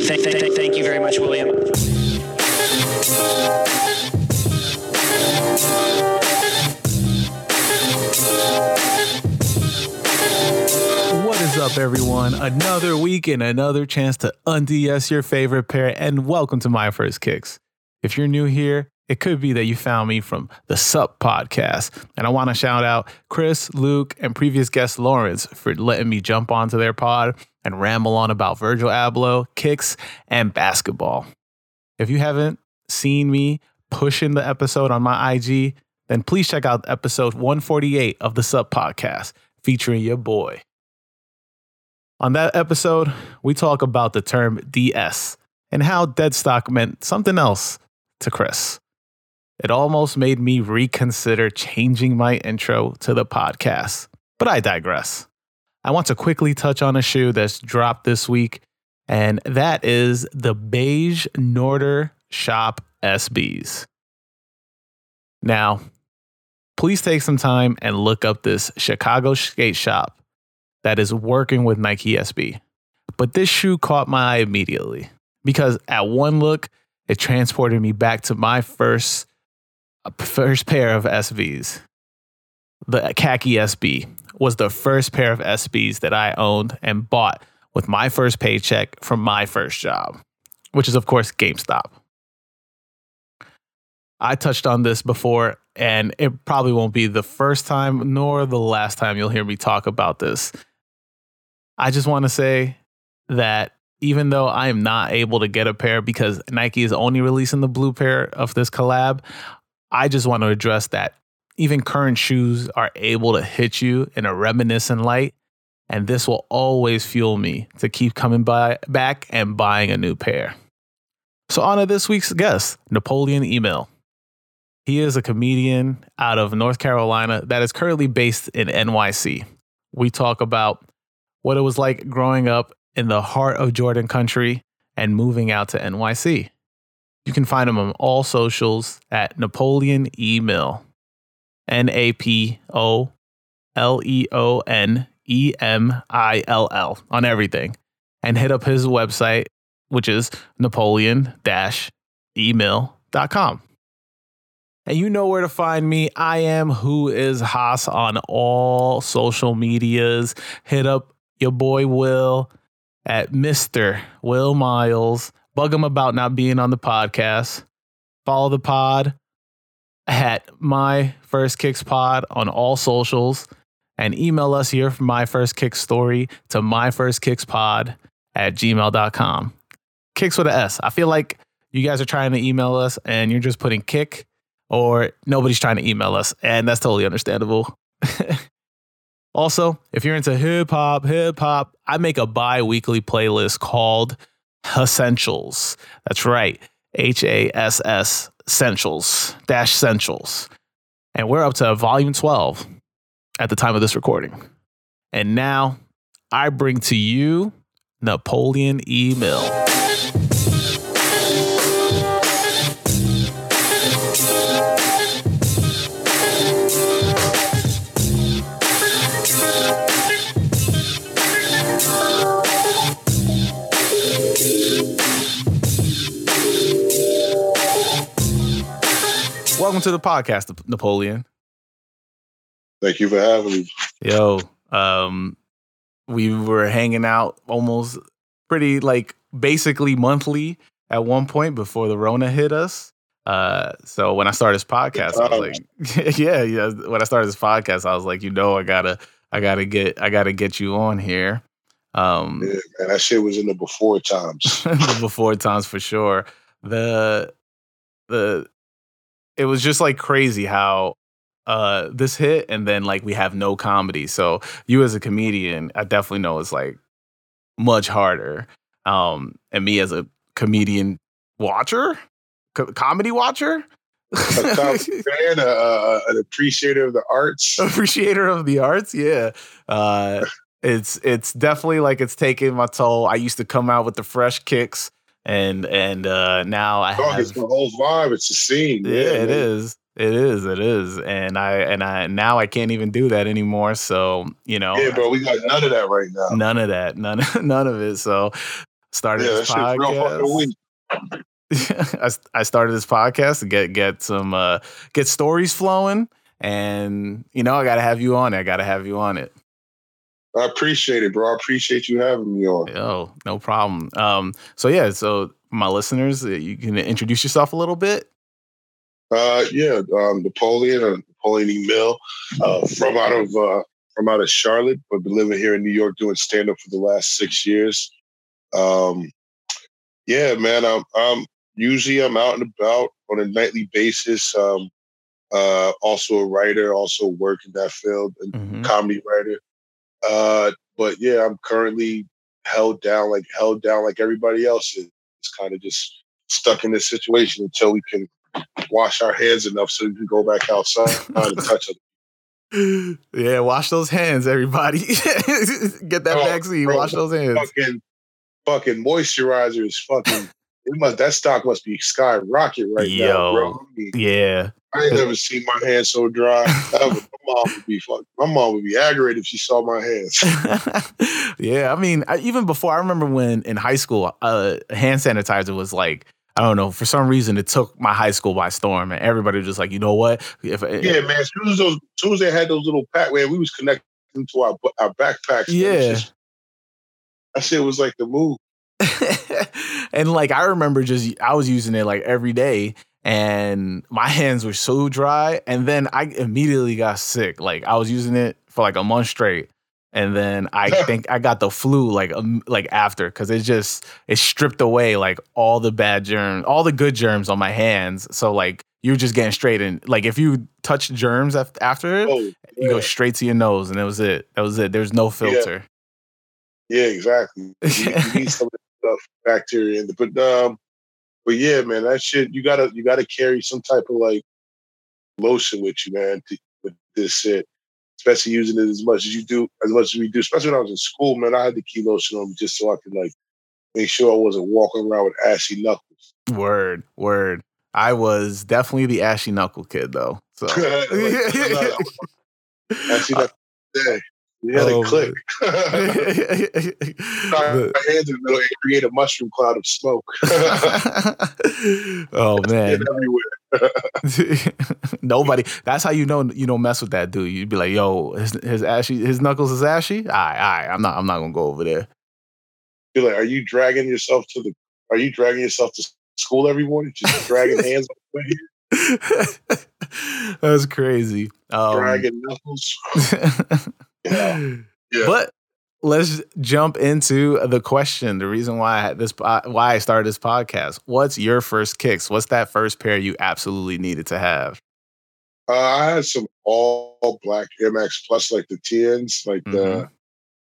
Thank, thank, thank you very much, William. What is up, everyone? Another week and another chance to unds your favorite pair, and welcome to my first kicks. If you're new here, it could be that you found me from the Sup podcast, and I want to shout out Chris, Luke, and previous guest Lawrence for letting me jump onto their pod and ramble on about Virgil Abloh, kicks, and basketball. If you haven't seen me pushing the episode on my IG, then please check out episode 148 of the Sup podcast featuring your boy. On that episode, we talk about the term DS and how dead stock meant something else to Chris. It almost made me reconsider changing my intro to the podcast, but I digress. I want to quickly touch on a shoe that's dropped this week, and that is the Beige Norder Shop SBs. Now, please take some time and look up this Chicago skate shop that is working with Nike SB. But this shoe caught my eye immediately because at one look, it transported me back to my first first pair of SBs. The khaki SB was the first pair of SBs that I owned and bought with my first paycheck from my first job, which is of course GameStop. I touched on this before, and it probably won't be the first time nor the last time you'll hear me talk about this. I just want to say that even though I am not able to get a pair because Nike is only releasing the blue pair of this collab, I just want to address that even current shoes are able to hit you in a reminiscent light. And this will always fuel me to keep coming by, back and buying a new pair. So, on to this week's guest, Napoleon Emill. He is a comedian out of North Carolina that is currently based in NYC. We talk about what it was like growing up in the heart of Jordan country and moving out to NYC. You can find him on all socials at Napoleon Emill. N A P O L E O N E M I L L on everything. And hit up his website, which is napoleon emill.com. And you know where to find me. I am who is Hass on all social medias. Hit up your boy Will at Mr. Will Miles. Bug him about not being on the podcast. Follow the pod at my first kicks pod on all socials and email us here for my first kick story to my first kicks pod at gmail.com. Kicks with an S. I feel like you guys are trying to email us and you're just putting kick or nobody's trying to email us. And that's totally understandable. also, if you're into hip hop, hip hop, I make a bi weekly playlist called Essentials. That's right. H A S S Essentials dash Essentials. And we're up to volume 12 at the time of this recording. And now I bring to you Napoleon E. Mill. Welcome to the podcast, Napoleon. Thank you for having me. Yo, um, we were hanging out almost pretty like basically monthly at one point before the Rona hit us. Uh, so when I started this podcast, I was like, yeah, yeah. When I started this podcast, I was like, you know, I gotta, I gotta get, I gotta get you on here. Um, yeah, man, that shit was in the before times. the before times for sure. The, the, it was just like crazy how uh this hit and then like we have no comedy. So you as a comedian, I definitely know it's like much harder. Um and me as a comedian watcher, co- comedy watcher, a fan, uh, uh, an appreciator of the arts, appreciator of the arts. Yeah, uh, it's it's definitely like it's taking my toll. I used to come out with the fresh kicks, and and uh, now I have. It's the whole vibe. It's a scene. Yeah, yeah it is. It is, it is, and I and I now I can't even do that anymore. So you know, Yeah, bro, we got none of that right now. none of that, none none of it. So started Yeah, this shit's real fucking podcast. I, I started this podcast to get get some uh, get stories flowing, and you know I got to have you on it. I got to have you on it. I appreciate it, bro. I appreciate you having me on. Oh, no problem. Um, so yeah, so my listeners, uh, you can introduce yourself a little bit. Uh, yeah, um, Napoleon or Napoleon E. Mill, uh, from out of uh, from out of Charlotte, but been living here in New York doing stand up for the last six years. Um, yeah, man, I'm, I'm usually I'm out and about on a nightly basis. Um, uh, also a writer, also work in that field, Mhm. comedy writer. Uh, but yeah, I'm currently held down like held down like everybody else is. It's kind of just stuck in this situation until we can wash our hands enough so we can go back outside and touch them. yeah, wash those hands, everybody. Get that Oh, vaccine. bro, wash those hands. Fucking fucking moisturizer is fucking must that stock must be skyrocket right now, bro. I, mean, Yeah. I ain't never seen my hands so dry. Ever. my mom would be fuck, my mom would be aggravated if she saw my hands. yeah, I mean, I, even before, I remember when in high school, uh, hand sanitizer was like, I don't know, for some reason, it took my high school by storm, and everybody was just like, you know what? If Yeah, man. As soon as those, as soon as they had those little pack, man, we was connecting to our our backpacks. man. Yeah. just- that shit was like the move. and like I remember just I was using it like every day and my hands were so dry and then I immediately got sick. Like I was using it for like a month straight and then I think I got the flu like um, like after cuz it just it stripped away like all the bad germs, all the good germs on my hands. So like you're just getting straight in like if you touch germs after it, Oh, you go straight to your nose and that was it. That was it. There's no filter. Yeah, exactly. You, you need some of that stuff, bacteria in the but um but yeah, man, that shit you gotta you gotta carry some type of like lotion with you, man, to, with this shit. Especially using it as much as you do, as much as we do. Especially when I was in school, man, I had the key lotion on me just so I could like make sure I wasn't walking around with ashy knuckles. Word, word. I was definitely the ashy knuckle kid though. So ashy knuckles. Yeah, we had Oh, a click. Our The- hands in the middle and create a mushroom cloud of smoke. oh man. Everywhere. Nobody. That's how you know you don't mess with that dude. You'd be like, "Yo, his, his ashy, his knuckles is ashy." All right, all right. I'm not. I'm not gonna go over there. You're like, are you dragging yourself to the? Are you dragging yourself to school every morning? Just dragging hands, over here, That's crazy. Um, dragging knuckles. Yeah. Yeah. But let's jump into the question. The reason why I had this, why I started this podcast. What's your first kicks? What's that first pair you absolutely needed to have? Uh, I had some all black Max Plus, like the TNs, like Mhm. the.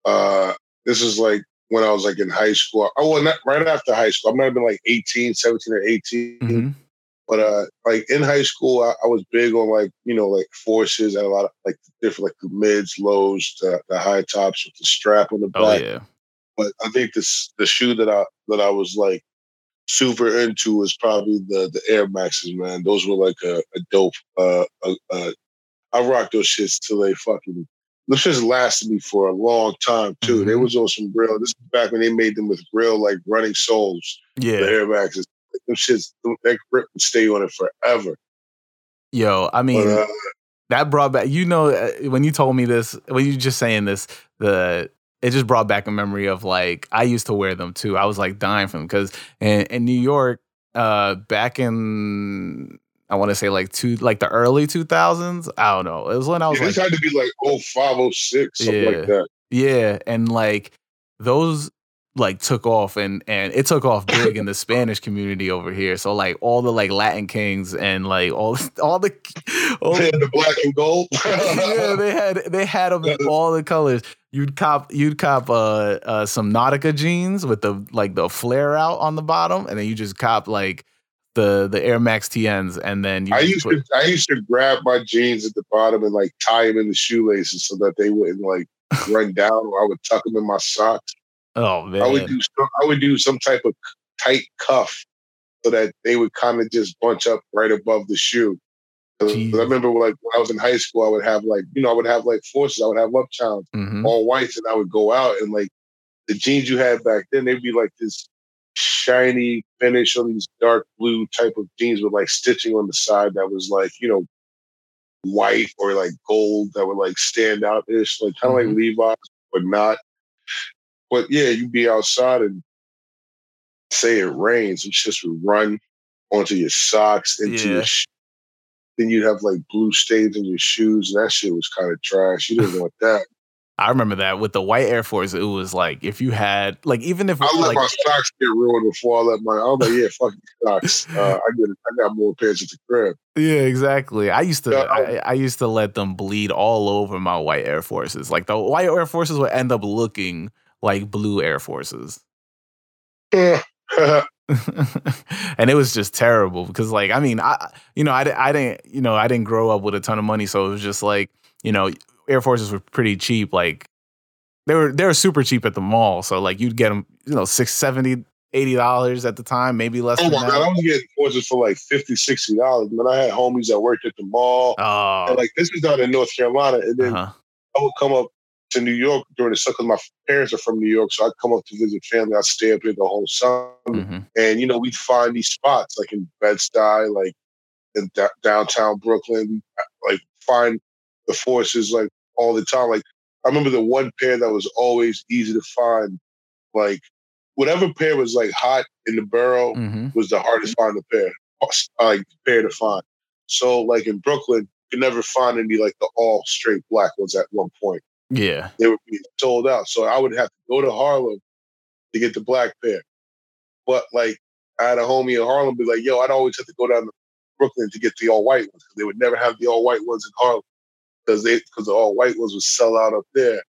Uh, this is like when I was like in high school. Oh, well, not right after high school. I might have been like 18, 17 or 18. Mhm. But uh, like in high school, I, I was big on like you know like forces and a lot of like different like the mids, lows, the, the high tops with the strap on the back. Oh yeah. But I think this the shoe that I that I was like super into was probably the the Air Maxes, man. Those were like a, a dope. Uh, uh, uh, I rocked those shits till they fucking. Those shits lasted me for a long time too. They Mhm. was on some real. This is back when they made them with real like running soles. Yeah, The. Air Maxes. Them shits. That grip would stay on it forever. Yo, I mean, But uh, that brought back. You know, uh, when you told me this, when you just saying this, the it just brought back a memory of like I used to wear them too. I was like dying for them because in, in New York, uh, back in I want to say like two, like the early two thousands. I don't know. It was when I was yeah, like, this had to be like 05, 06, something Yeah. like that. Yeah, and like those like took off and and it took off big in the Spanish community over here. So like all the like Latin kings and like all all the all, They had the black and gold. yeah, they had they had them in all the colors. You'd cop you'd cop uh, uh some Nautica jeans with the like the flare out on the bottom, and then you just cop like the the Air Max TNs, and then you I used put- to I used to grab my jeans at the bottom and like tie them in the shoelaces so that they wouldn't like run down, or I would tuck them in my socks. Oh man, I would do some, I would do some type of tight cuff so that they would kind of just bunch up right above the shoe. 'Cause I remember like when I was in high school, I would have like you know I would have like forces, I would have uptowns, Mhm. all whites, and I would go out and like the jeans you had back then, they'd be like this shiny finish on these dark blue type of jeans with like stitching on the side that was like you know white or like gold that would like stand out ish, like kind of Mhm. like Levi's, but not. But yeah, you'd be outside and say it rains, and just would run onto your socks, into Yeah. your sh- then you'd have like blue stains in your shoes, and that shit was kind of trash. You didn't want that. I remember that with the white Air Force. It was like if you had like even if I let like my socks get ruined before I let my. I was like, yeah, fuck these socks. Uh, I get, I got more pairs at the crib. yeah exactly. I used to Yeah, I, I used to let them bleed all over my white Air Forces. Like the white Air Forces would end up looking like blue Air Forces. Yeah. and it was just terrible because like i mean i you know I, I didn't you know i didn't grow up with a ton of money so it was just like you know air forces were pretty cheap like they were they were super cheap at the mall so like you'd get them you know six seventy eighty dollars at the time maybe less oh than my god, I that was getting forces for like 50 60 dollars. Man, I had homies that worked at the mall. oh And like this is out in North Carolina, and then uh-huh. I would come up to New York during the summer because my parents are from New York, so I'd come up to visit family. I'd stay up here the whole summer, Mhm. and you know we'd find these spots like in Bed Stuy, like in da- downtown Brooklyn. Like find the forces like all the time. Like I remember the one pair that was always easy to find. Like whatever pair was like hot in the borough Mhm. was the hardest find a pair, like pair to find. So like in Brooklyn, you could never find any like the all straight black ones at one point yeah they were sold out. So I would have to go to Harlem to get the black pair. But like I had a homie in Harlem be like, yo, I'd always have to go down to Brooklyn to get the all white ones. They would never have the all white ones in Harlem because they because the all white ones would sell out up there,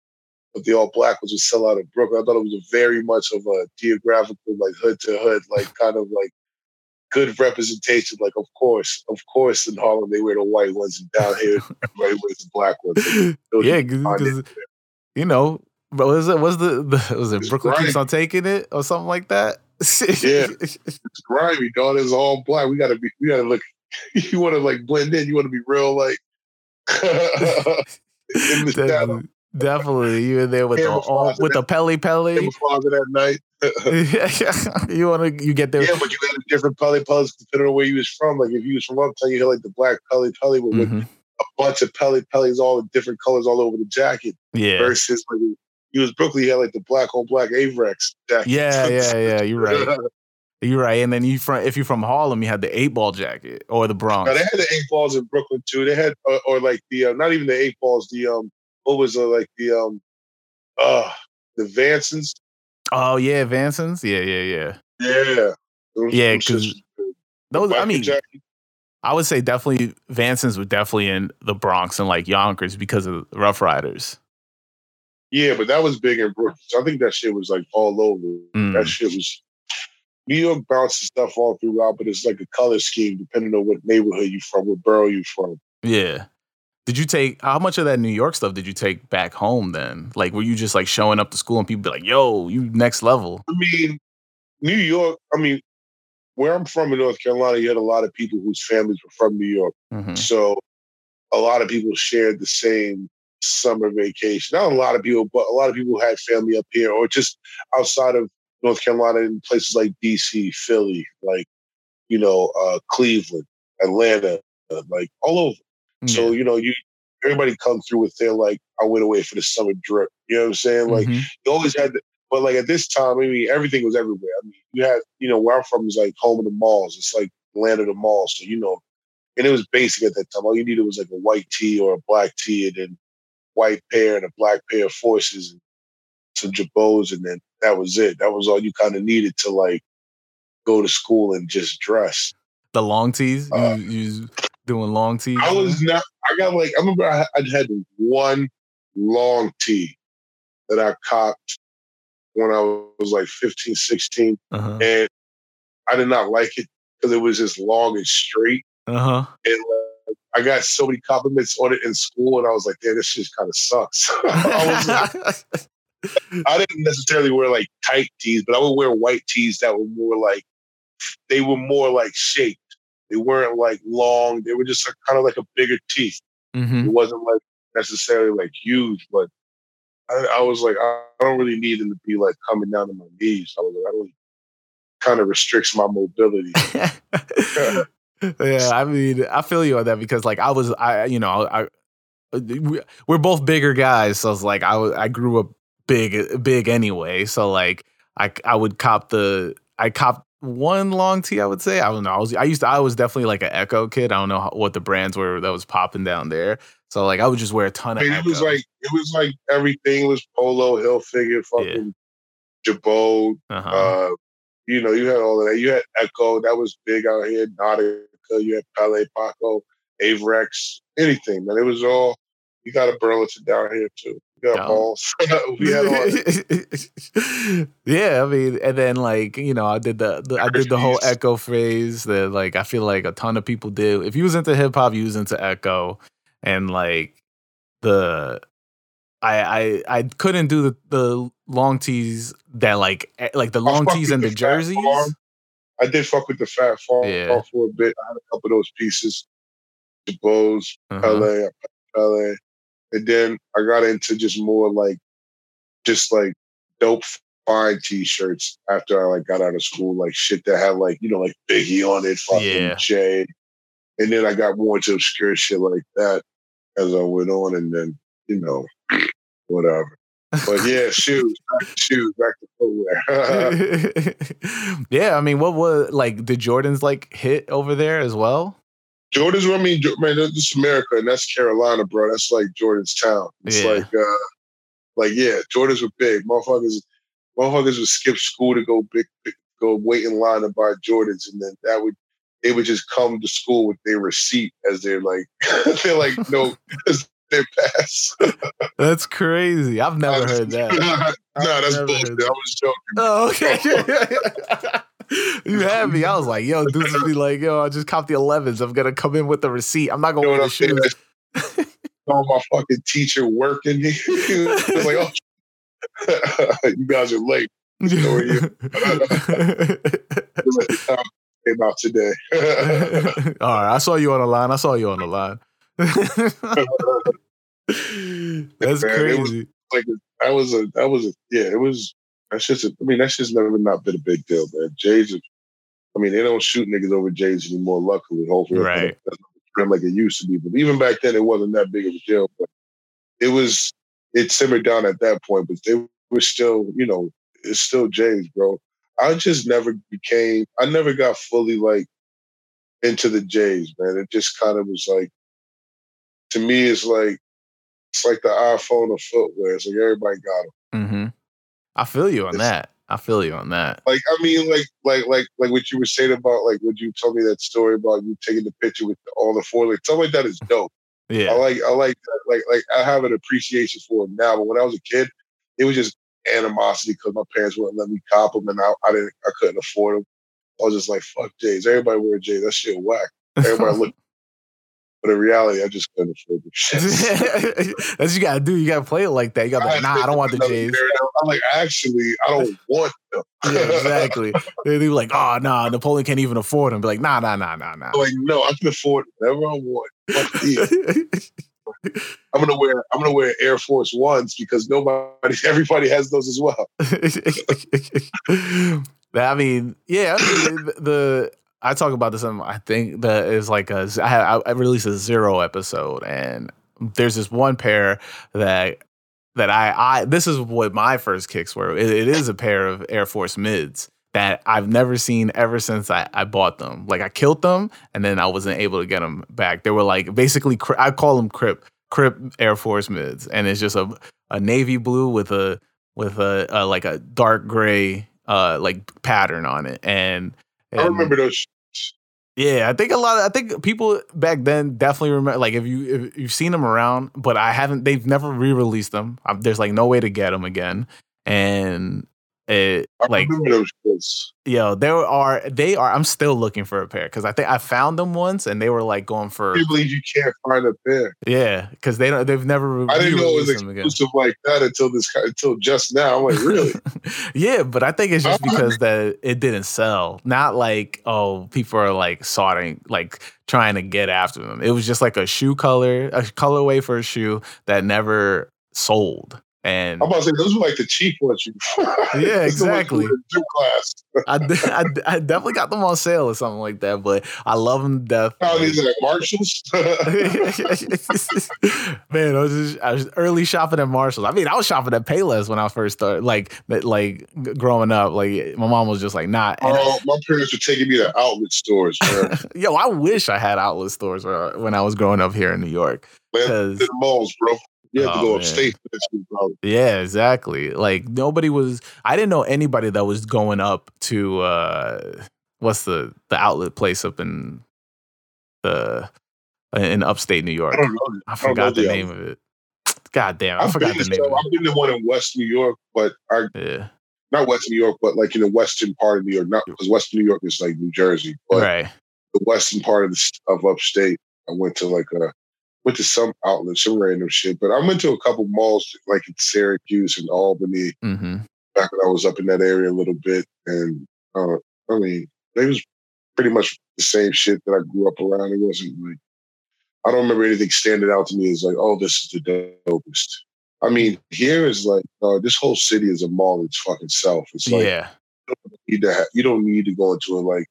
but the all black ones would sell out in Brooklyn. I thought it was very much of a geographical like hood to hood, like kind of like good representation. Like of course, of course, in Harlem they wear the white ones, and down here everybody wears the black ones. Yeah you because you know but was it was the, the was it It's brooklyn keeps grimy. on taking it or something like that Yeah. it's grimy, dog. It's all black. We gotta be. We gotta look. You want to like blend in. You want to be real, like in the shadow, definitely, you in there with the all, with the Pelle Pelle it you want to you get there yeah, but you got a different Pelle Pelles depending on where you was from. Like if you was from uptown, you had like the black Pelle Pelle with, with Mhm. a bunch of Pelle Pelles, all the different colors all over the jacket. yeah Versus like you was Brooklyn, you had like the black on black Avrex jacket. yeah yeah yeah you're right you're right and then you from if you're from harlem you had the eight ball jacket or the bronx they had the eight balls in Brooklyn too. They had, uh, or like the, uh, not even the eight balls. The um, what was uh, like the um, uh, the Vansons. Oh yeah vansons yeah yeah yeah Yeah, Those- Yeah, because those i mean i would say definitely vansons were definitely in the bronx and like yonkers because of rough riders yeah, but that was big in Brooklyn. So I think that shit was like all over. Mm. That shit was. New York bounces stuff all throughout, but it's like a color scheme depending on what neighborhood you from, what borough you from. Yeah. Did you take how much of that New York stuff did you take back home then? Like were you just like showing up to school and people be like, yo, you next level? I mean, New York. I mean, where I'm from in North Carolina, you had a lot of people whose families were from New York. Mhm. So a lot of people shared the same summer vacation. Not a lot of people, but a lot of people had family up here or just outside of North Carolina in places like DC, Philly, like, you know, uh, Cleveland, Atlanta, like all over. So, you know, you everybody come through with their like, I went away for the summer drip. You know what I'm saying? Like Mhm. you always had the, but like at this time, I mean, everything was everywhere. I mean, you had, you know, where I'm from is like home of the malls. It's like land of the malls. So, you know, and it was basic at that time. All you needed was like a white tee or a black tee and then white pair and a black pair of forces and some Girbauds. And then that was it. That was all you kind of needed to like go to school and just dress. the long tees? Uh, you was doing long tees? I was not, I got like, I remember I, I had one long tee that I copped when I was like 15, 16. uh-huh. and I did not like it because it was just long and straight. Uh-huh. And uh, I got so many compliments on it in school, and I was like, "Damn, this shit kind of sucks." I, was like, I didn't necessarily wear like tight tees, but I would wear white tees that were more like they were more like shaped. They weren't like long. They were just kind of like a bigger teeth. Mm-hmm. It wasn't like necessarily like huge, but I, I was like, I, don't really need them to be like coming down to my knees. I was like, I really kind of restricts my mobility. yeah, I mean, I feel you on that because like I was, I you know, I we're both bigger guys, so it's like I was, I grew up big, big anyway. So like I I would cop the I cop one long tee. I would say I don't know. I was I used to I was definitely like an Ecko kid. I don't know how, what the brands were that was popping down there. So like I would just wear a ton of. It was like it was like everything was polo, Hilfiger, fucking yeah. Girbaud. Uh-huh. Uh, you know, you had all of that. You had Ecko that was big out here. Nautica, you had Pelle, Paco, Avrex, anything, man. It was all. You got a Burlington down here too. Got balls. we had all. yeah, I mean, and then like you know, I did the, the I did the whole Ecko phrase that like I feel like a ton of people did. If you was into hip hop, you was into Ecko, and like the I I I couldn't do the the long tees that like like the long tees and the, the jerseys. Farm. I did fuck with the Phat Farm yeah. for a bit. I had a couple of those pieces, the bows, uh-huh. Pelle, Pelle, and then I got into just more like, just like dope fine t-shirts after I like got out of school, like shit that had like you know like Biggie on it, fucking yeah. Jay, and then I got more into obscure shit like that as I went on, and then you know whatever. But yeah, shoes, back to shoes, back to footwear. yeah, I mean, what was like the Jordans like hit over there as well? Jordan's, I mean, man, this is America and that's Carolina, bro. That's like Jordan's town. It's yeah. like, uh, like yeah, Jordans were big. Motherfuckers, motherfuckers would skip school to go big, big, go wait in line to buy Jordans, and then that would they would just come to school with their receipt as they're like they're like no their pass. that's crazy. I've never heard that. no, that's bullshit. I was joking. Oh, okay you had me. I was like, yo, dudes be like, yo, I just copped the 11s. I'm gonna come in with the receipt. I'm not gonna wear the shoes. All my fucking teacher working. was like, oh, you guys are late. So are you? came out today. All right, I saw you on the line. I saw you on the line. That's Man, crazy. like that was a that was a yeah. It was that's just, a, I mean, that's just never not been a big deal, man. Jays, I mean, they don't shoot niggas over Jays anymore. Luckily, hopefully, right. like it used to be. But even back then, it wasn't that big of a deal. But it was, it simmered down at that point. But they were still, you know, it's still Jays, bro. I just never became, I never got fully like into the Jays, man. It just kind of was like, to me, it's like, it's like the iPhone of footwear. It's like everybody got them. Mm-hmm. I feel you on it's, that. I feel you on that. Like, I mean, like, like, like, like what you were saying about, like, what you told me that story about you taking the picture with all the four, like, something like that is dope. Yeah, I like, I like, that. like, like, I have an appreciation for it now. But when I was a kid, it was just animosity because my parents wouldn't let me cop them, and I, I didn't, I couldn't afford them. I was just like, fuck J's. Everybody wear J's. That shit whack. Everybody look but in reality, I just couldn't afford the shit. That's what you gotta do. You gotta play it like that. You gotta be like, nah, I don't want the Jays. I'm like, actually, I don't want them. yeah, exactly. They be like, oh nah, Napoleon can't even afford them. Be like, nah, nah, nah, nah, nah. Like, no, I can afford whatever I want. I'm gonna wear I'm gonna wear Air Force Ones because nobody everybody has those as well. I mean, yeah, I mean, the I talk about this. In, I think that is like a. I I released a zero episode, and there's this one pair that that I I this is what my first kicks were. it, it is a pair of Air Force mids that I've never seen ever since I, I bought them. Like I killed them, and then I wasn't able to get them back. They were like basically I call them Crip Crip Air Force mids, and it's just a a navy blue with a with a, a like a dark gray uh like pattern on it, and I remember those. Yeah, I think a lot. Of, I think people back then definitely remember. Like, if you if you've seen them around, but I haven't. They've never re-released them. there's like no way to get them again, and It I like remember those shits. yo, there are they are. I'm still looking for a pair because I think I found them once and they were like going for can't believe you can't find a pair. yeah because they don't they've never I didn't know it was exclusive like that until this until just now. I'm like, really? yeah, but I think it's just Uh-huh. because that it didn't sell. Not like oh, people are like sorting, like trying to get after them. It was just like a shoe color, a colorway for a shoe that never sold. And I'm about to say those were like the cheap ones. You Yeah, Those the ones exactly. class. I, I, I definitely got them on sale or something like that. But I love them death. How these are like Marshalls. Man, I was, just, I was early shopping at Marshalls. I mean, I was shopping at Payless when I first started, like, like growing up. Like, my mom was just like, "Nah." And oh, my parents were taking me to outlet stores. Yo, I wish I had outlet stores where- when I was growing up here in New York. man the malls, bro. You have to Oh, go man. upstate for that shit, bro. yeah, exactly. Like nobody was. I didn't know anybody that was going up to uh what's the the outlet place up in the in upstate New York. I don't know. I know forgot the the name of it. God damn, I I've forgot the name. I've been to one in West New York, but I. Yeah, not West New York, but like in the western part of New York. Not because West New York is like New Jersey, but right. the western part of the, of upstate. I went to like a went to some outlet, some random shit. But I went to a couple malls like in Syracuse and Albany Mm-hmm. back when I was up in that area a little bit. And uh, I mean, they was pretty much the same shit that I grew up around. It wasn't like I don't remember anything standing out to me as like, oh, this is the dopest. I mean, here is like uh, this whole city is a mall in its fucking self. It's like yeah, you, need to ha- you don't need to go into it like.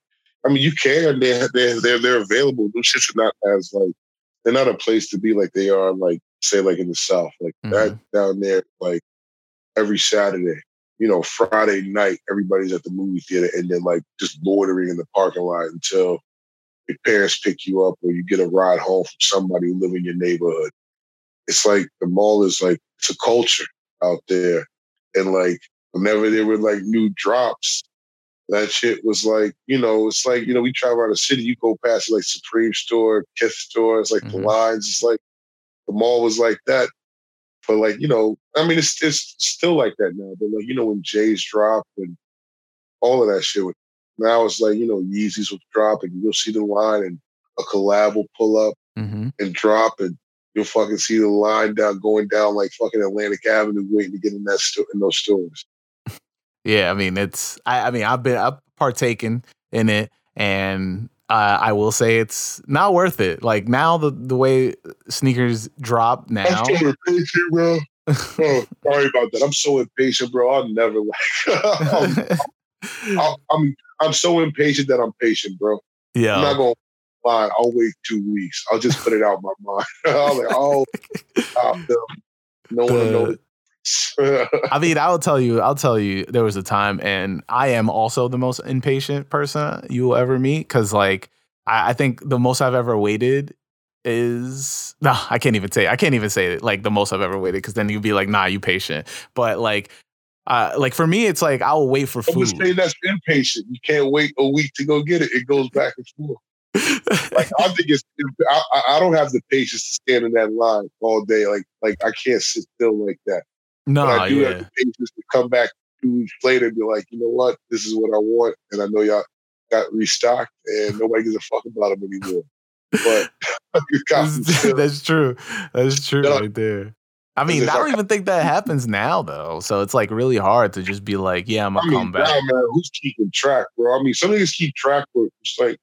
I mean, you can. They're they're they're, they're available. Those shits are not as like they're not a place to be like they are like say like in the south like that mm-hmm. down there like every Saturday. You know, Friday night, everybody's at the movie theater and then like just loitering in the parking lot until your parents pick you up or you get a ride home from somebody who live in your neighborhood. It's like the mall is like it's a culture out there. And like whenever there were like new drops, that shit was like, you know, it's like, you know, we travel around the city, you go past like Supreme store, Kith store, it's like the Mhm. lines, it's like the mall was like that. But like, you know, I mean it's it's still like that now, but like, you know, when Jay's dropped and all of that shit would now it's like, you know, Yeezys would drop and you'll see the line and a collab will pull up mm-hmm. and drop and you'll fucking see the line down going down like fucking Atlantic Avenue waiting to get in that sto- in those stores. Yeah, I mean it's. I, I mean I've been I've partaken in it, and uh, I will say it's not worth it. Like now the the way sneakers drop now. I'm bro. Oh, sorry about that. I'm so impatient, bro. I'll never like. I'm, I'll- I'm I'm so impatient that I'm patient, bro. Yeah. I'm not gonna lie. I'll wait two weeks. I'll just put it out my mind. I'll like, oh, stop them. No one The- knows. I mean I'll tell you I'll tell you there was a time, and I am also the most impatient person you will ever meet because like I, I think the most I've ever waited is no I can't even say I can't even say it like the most I've ever waited because then you'd be like nah you patient, but like. Uh, like for me, it's like I'll wait for I'm food. just saying that's impatient. You can't wait a week to go get it. It goes back and forth. like I think it's I- I don't have the patience to stand in that line all day. Like like I can't sit still like that. No, But I do have yeah, the patience to come back two weeks later and be like, you know what, this is what I want, and I know y'all got restocked, and nobody gives a fuck about them anymore. But you got me That's, true. That's true I- right there. I mean, I don't even think that happens now though. So it's like really hard to just be like, yeah, I'm gonna mean, come back. nah, man, who's keeping track, bro? I mean, some niggas keep track, but it's like,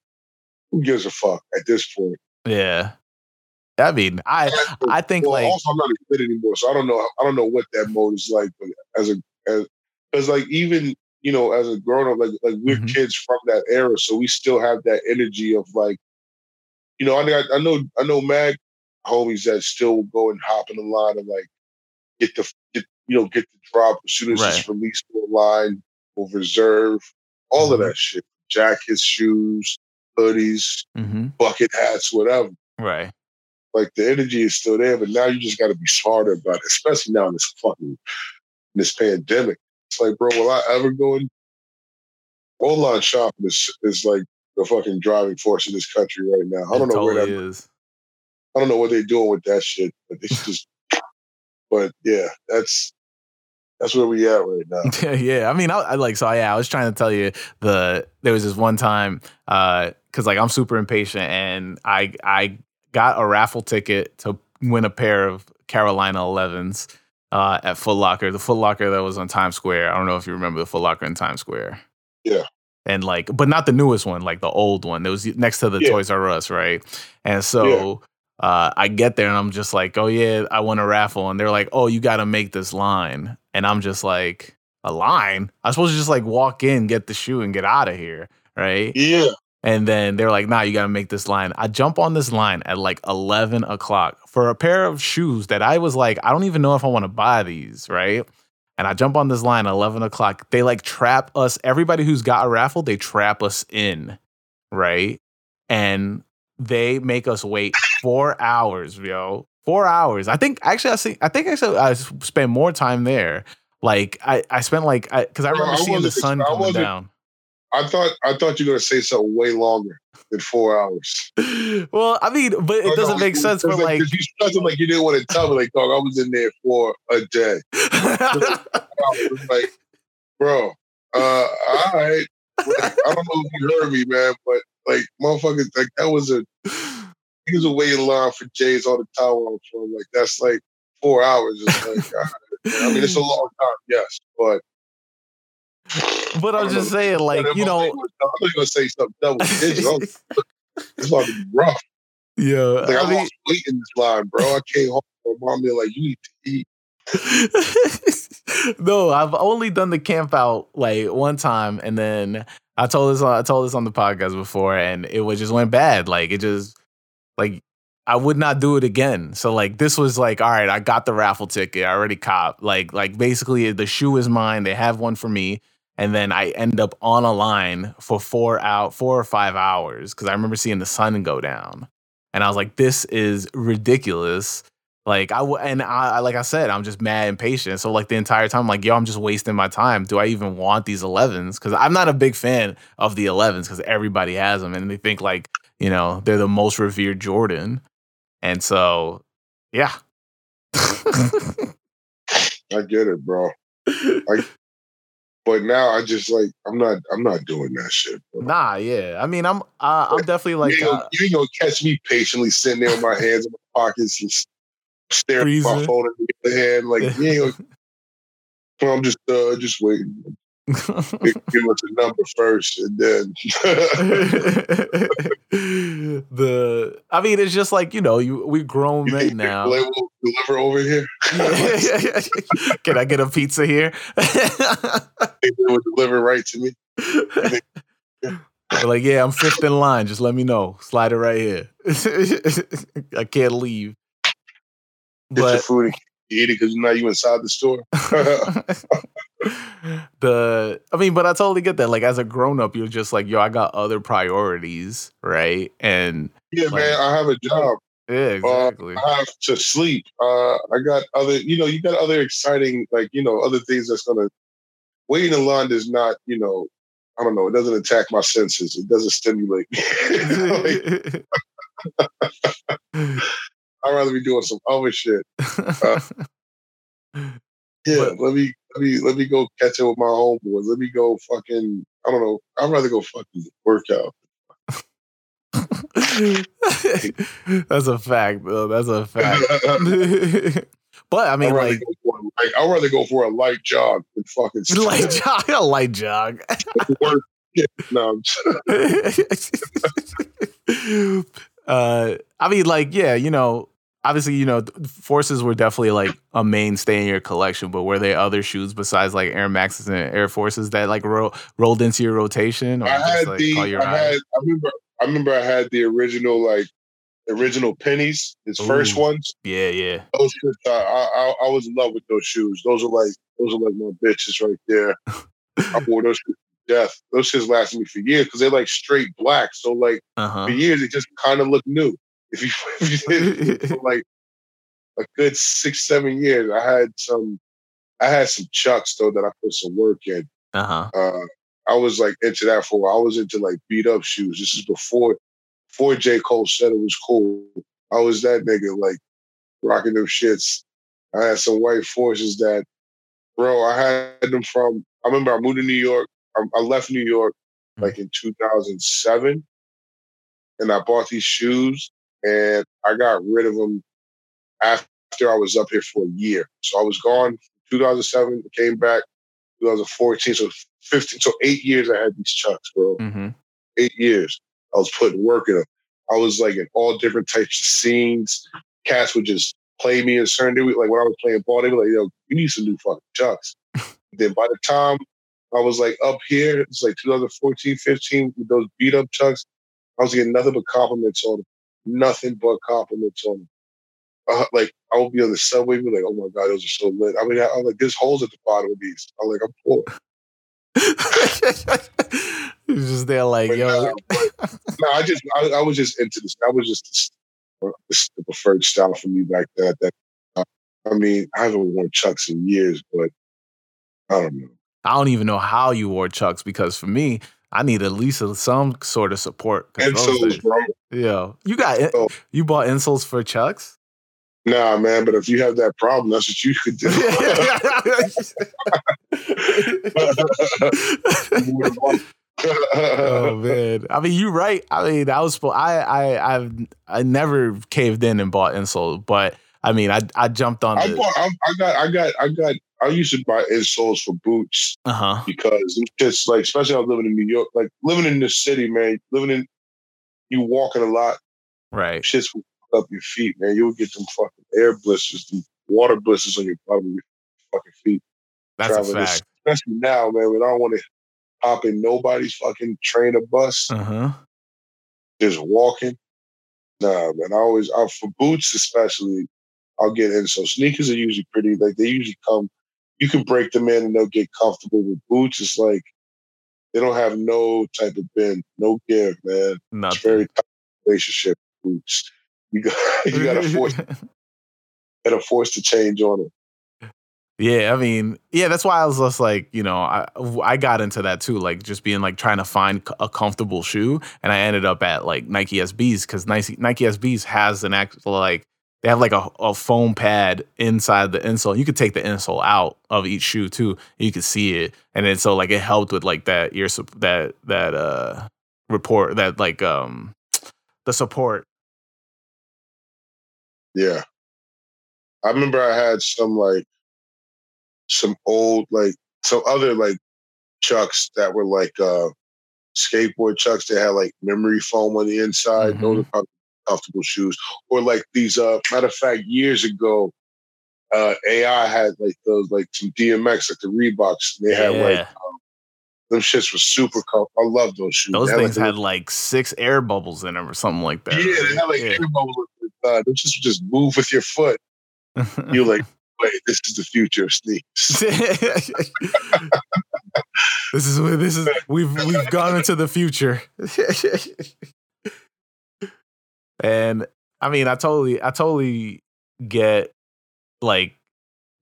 who gives a fuck at this point? Yeah. I mean, I I think well, like also I'm not a kid anymore, so I don't know. I don't know what that mode is like. But as a as because like even you know as a grown up, like like we're Mhm. kids from that era, so we still have that energy of like, you know, I know I know I know mag homies that still go and hop in the line and like get the get you know get the drop as soon as Right. it's released line or reserve, all of Mhm. that shit, jackets, shoes, hoodies, Mhm. bucket hats, whatever right. Like the energy is still there, but now you just got to be smarter about it, especially now in this fucking this pandemic. It's like, bro, will I ever go in? Online shopping is is like the fucking driving force in this country right now. I don't It know where totally that. is. I don't know what they're doing with that shit, but should just. But yeah, that's that's where we at right now. Yeah, yeah, I mean, I, I, like so. Yeah, I was trying to tell you the there was this one time because uh, like I'm super impatient and I I got a raffle ticket to win a pair of Carolina 11s uh, at Foot Locker, the Foot Locker that was on Times Square. I don't know if you remember the Foot Locker in Times Square. Yeah. And like, but not the newest one, like the old one. That was next to the yeah. Toys R Us, right? And so yeah. uh, I get there and I'm just like, oh yeah, I won a raffle, and they're like, oh, you got to make this line, and I'm just like, a line? I'm supposed to just like walk in, get the shoe, and get out of here, right? Yeah. And then they're like, nah, you got to make this line. I jump on this line at like 11 o'clock for a pair of shoes that I was like, I don't even know if I want to buy these, right? And I jump on this line at 11 o'clock. They like trap us, everybody who's got a raffle, they trap us in, right? And they make us wait four hours, yo. Four hours. I think actually, I think I think actually I spent more time there. Like I, I spent like because I, I, remember I seeing the sun coming down. I thought I thought you were gonna say something way longer than four hours. well, I mean, but it doesn't make sense for like, you started like you didn't want to tell me like, dog, I was in there for a day. like, bro, uh, all right. Like, I don't know if you heard me, man, but like, motherfuckers, like that was a he was a waiting line for Jay's on the tower from like that's like four hours. It's like, right. I mean, it's a long time, yes, but but I'm just saying, like, you know, I'm gonna say something double digit. it's about to be rough. Yeah, like, I, I mean, lost weight in this line, bro. I came home from mommy like, you need to eat. no, I've only done the camp out like one time, and then I told this I told this on the podcast before, and it was just went bad. Like it just like I would not do it again. So like this was like, all right, I got the raffle ticket. I already cop. Like like basically the shoe is mine. They have one for me and then I end up on a line for four out four or five hours because I remember seeing the sun go down, and I was like, "This is ridiculous." Like I and I like I said, I'm just mad impatient. So like the entire time, I'm like, yo, I'm just wasting my time. Do I even want these 11s? Because I'm not a big fan of the 11s because everybody has them and they think like you know they're the most revered Jordan, and so yeah. I get it, bro. I but now I just like I'm not I'm not doing that shit. Bro. Nah, yeah. I mean, I'm uh, I'm definitely like you ain't, uh, you ain't, gonna catch me patiently sitting there with my hands in my pockets and staring at my phone in the hand. Like you ain't gonna, I'm just uh just waiting. give us a number first, and then the. I mean, it's just like you know, you we grown you men now. Will deliver over here. Can I get a pizza here? they will deliver right to me. like, yeah, I'm fifth in line. Just let me know. Slide it right here. I can't leave. Get but, your food you eat it because now you inside the store. The I mean, but I totally get that. Like as a grown up, you're just like, yo, I got other priorities, right? And yeah, like, man, I have a job. Yeah, exactly. Uh, I have to sleep. Uh, I got other, you know, you got other exciting, like you know, other things that's gonna. Waiting in line does not, you know, I don't know. It doesn't attack my senses. It doesn't stimulate me. I'd rather be doing some other shit. Uh, yeah, but, let me let me let me go catch up with my homeboys. Let me go fucking I don't know. I'd rather go fucking work out. That's a fact, though. That's a fact. but I mean, I'd like, like, I'd rather go for a light jog than fucking light jog. A light jog. work. Yeah, no. uh, I mean, like, yeah, you know, obviously, you know, forces were definitely like a mainstay in your collection, but were there other shoes besides like Air Maxes and Air Forces that like ro- rolled into your rotation? Or I just, had like, the, I, had, I remember, I remember I had the original like original pennies, his Ooh, first ones. Yeah, yeah. Those shoes, I, I, I was in love with those shoes. Those are like those are like my bitches right there. I wore those shoes to death. Those shoes lasted me for years because they're like straight black. So like uh-huh. for years, it just kind of looked new. If you, if you did for like a good six, seven years, I had some, I had some chucks though that I put some work in. Uh-huh. Uh, I was like into that for a while. I was into like beat up shoes. This is before, before J. Cole said it was cool. I was that nigga like rocking them shits. I had some white forces that bro, I had them from. I remember I moved to New York. I, I left New York Hmm. like in 2007, and I bought these shoes, and I got rid of them after I was up here for a year. So I was gone 2007, came back 2014, so 15, so eight years I had these chucks, bro. Mm-hmm. Eight years. I was putting work in them. I was like in all different types of scenes. Cats would just play me in certain day. Like when I was playing ball, they were like, yo, you need some new fucking chucks. then by the time I was like up here, it's like 2014, 15, with those beat up chucks, I was getting nothing but compliments on them. Nothing but compliments on. Uh, like I would be on the subway, be like, "Oh my god, those are so lit." I mean, I, I'm like, "There's holes at the bottom of these." I'm like, "I'm poor." He's just there like, But, yo. nah, but- no, I just, I, I was just into this. That was just the, the preferred style for me back then. That, uh, I mean, I haven't worn Chucks in years, but I don't know. I don't even know how you wore Chucks because for me, I need at least some sort of support. And those so, things- bro, yeah, you got Oh. you bought insoles for Chucks. nah, man. But if you have that problem, that's what you could do. oh man, I mean, you're right. I mean, I was I I I've I never caved in and bought insoles, but I mean, I I jumped on I the bought. I, I got. I got. I got. I used to buy insoles for boots uh huh because it's just like, especially I was living in New York, like living in the city, man. Living in, you walking a lot, right. shits will up your feet, man. You would get them fucking air blisters, them water blisters on your bottom your fucking feet. That's a traveling fact. Especially now, man, when I don't want to hop in nobody's fucking train or bus, Uh huh. just walking. Nah, man. I always I, for boots especially, I'll get in. So sneakers are usually pretty like they usually come. You can break them in and they'll get comfortable. With boots, it's like they don't have no type of bend, no give, man. It's very tough relationship with boots. You got you got to force got to force the change on it. Yeah, I mean, yeah, that's why I was just like, you know, I I got into that too, like just being like trying to find a comfortable shoe, and I ended up at like Nike SBs because Nike Nike SBs has an actual like they have like a, a foam pad inside the insole. You could take the insole out of each shoe too. You could see it, and then so like it helped with like that ear sup- that that uh report that like um the support. Yeah. I remember I had some like some old like some other like chucks that were like uh skateboard chucks that had like memory foam on the inside. Those are probably comfortable shoes. Or like these uh matter of fact, years ago, uh AI had like those like some DMX like the Reeboks. They had like Yeah. them shits were super comfortable. I love those shoes. Those things like, had like six air bubbles in them or something like that. yeah, they had like Yeah. air bubbles. Uh, they just just move with your foot. You're like, wait, this is the future of sneakers. this is this is we've we've gone into the future. and I mean, I totally I totally get like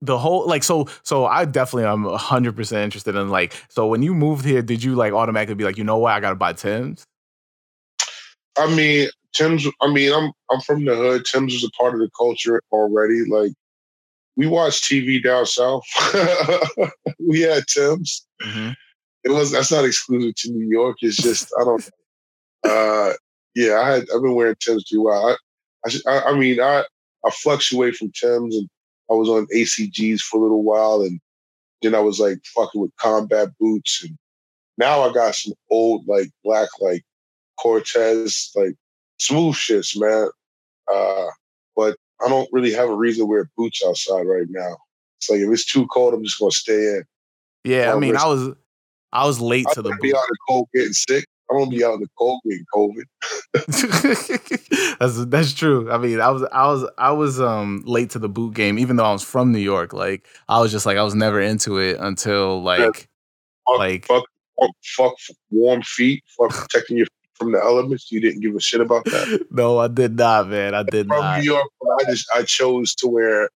the whole like so so I definitely I'm hundred percent interested in like so when you moved here, did you like automatically be like, you know what, I gotta buy Tim's? I mean, Tim's. I mean, I'm I'm from the hood. Tim's was a part of the culture already. Like we watched TV down south. we had Tim's. It was that's not exclusive to New York. It's just I don't. Uh, yeah, I had I've been wearing Tim's too. I, I I mean I I fluctuate from Tim's and I was on ACGs for a little while and then I was like fucking with combat boots and now I got some old like black like Cortez like smooth shits, man. Uh, but I don't really have a reason to wear boots outside right now. It's like if it's too cold, I'm just gonna stay in. Yeah, I mean, I was I was late I to the don't be out the cold getting sick. I don't be out in the cold getting COVID. that's that's true. I mean, I was I was I was um late to the boot game, even though I was from New York. Like I was just like I was never into it until like Fuck, like fuck, fuck, fuck warm feet. Fuck protecting your feet from the elements. You didn't give a shit about that. no, I did not, man. I did From not. New York, I just I chose to wear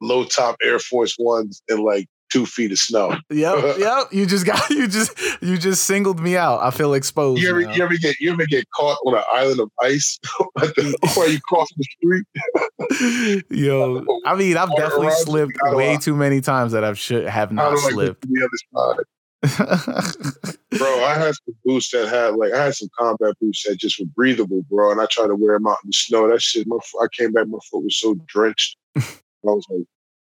low top Air Force Ones and like two feet of snow. Yep, yep. You just got you just you just singled me out. I feel exposed. You ever, you ever get you ever get caught on an island of ice while you cross the street? Yo, I mean, I've Water definitely slipped way too many times that I've should have not like slipped. the other side. Bro, I had some boots that had like I had some combat boots that just were breathable, bro. And I tried to wear them out in the snow. That shit, my I came back, my foot was so drenched. I was like,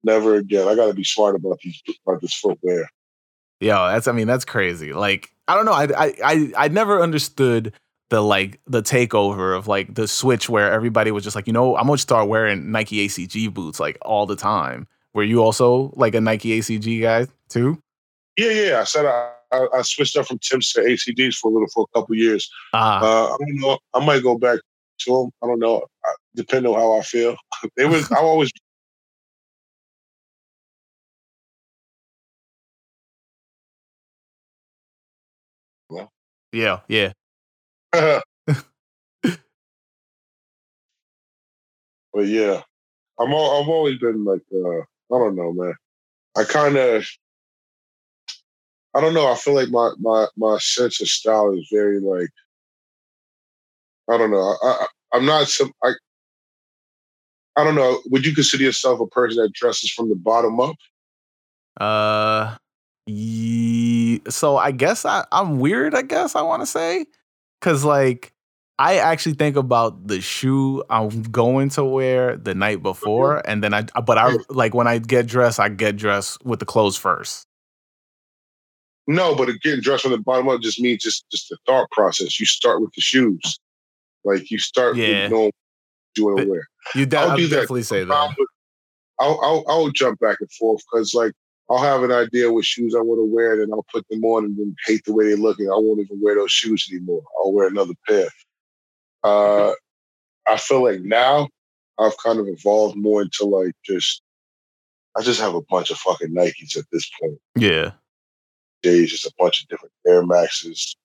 never again. I got to be smart about these about this footwear. Yo, that's I mean that's crazy. Like I don't know. I I I, I never understood the like the takeover of like the switch where everybody was just like, you know, I'm gonna start wearing Nike ACG boots like all the time. Were you also like a Nike ACG guy too? Yeah, yeah. I said I, I, I switched up from Tim's to ACGs for a little for a couple years. Ah, Uh, I don't know. I might go back to them. I don't know. I- Depending on how I feel. It was. I always. Yeah, yeah. but yeah, I'm. All, I've always been like. Uh, I don't know, man. I kind of. I don't know. I feel like my my my sense of style is very like. I don't know. I, I I'm not some. I. I don't know. Would you consider yourself a person that dresses from the bottom up? Uh, so I guess I, I'm weird. I guess I want to say, cause like I actually think about the shoe I'm going to wear the night mm-hmm. before, and then I. But I like when I get dressed, I get dressed with the clothes first. No, but getting dressed from the bottom up just means just just the thought process. You start with the shoes, like you start Yeah. with knowing you want to wear. You de- I'll I'll do that. definitely say that. I'll, I'll, I'll, I'll jump back and forth because like I'll have an idea what shoes I want to wear, and then I'll put them on and then hate the way they look, and I won't even wear those shoes anymore. I'll wear another pair. Uh, I feel like now I've kind of evolved more into like just I just have a bunch of fucking Nikes at this point. Yeah. days, just a bunch of different Air Maxes,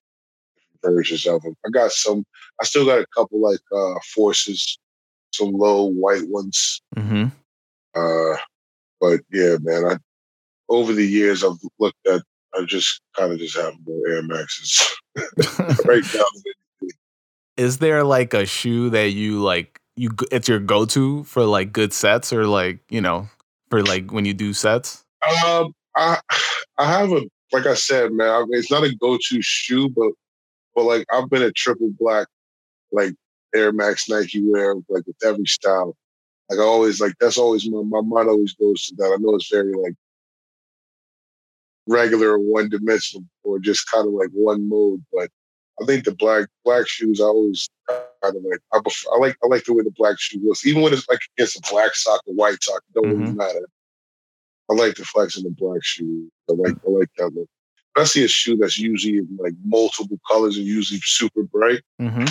versions of them. I got some. I still got a couple like uh Forces, some low white ones. Mm-hmm. Uh, but yeah, man. I over the years I've looked at. I just kind of just have more Air Maxes right now. Is there like a shoe that you like? You it's your go to for like good sets or like you know for like when you do sets. Um, I I have a like I said, man. I mean, it's not a go-to shoe, but but like I've been a triple black, like Air Max Nike wear, like with every style. Like I always like that's always my my mind always goes to that. I know it's very like regular or one dimensional or just kind of like one mode, but I think the black black shoes I always kind of like I prefer, I like I like the way the black shoe looks, even when it's like against a black sock or white sock. It don't really matter. I like the flex in the black shoe. I like I like that look. Especially a shoe that's usually in like multiple colors and usually super bright. Mm-hmm.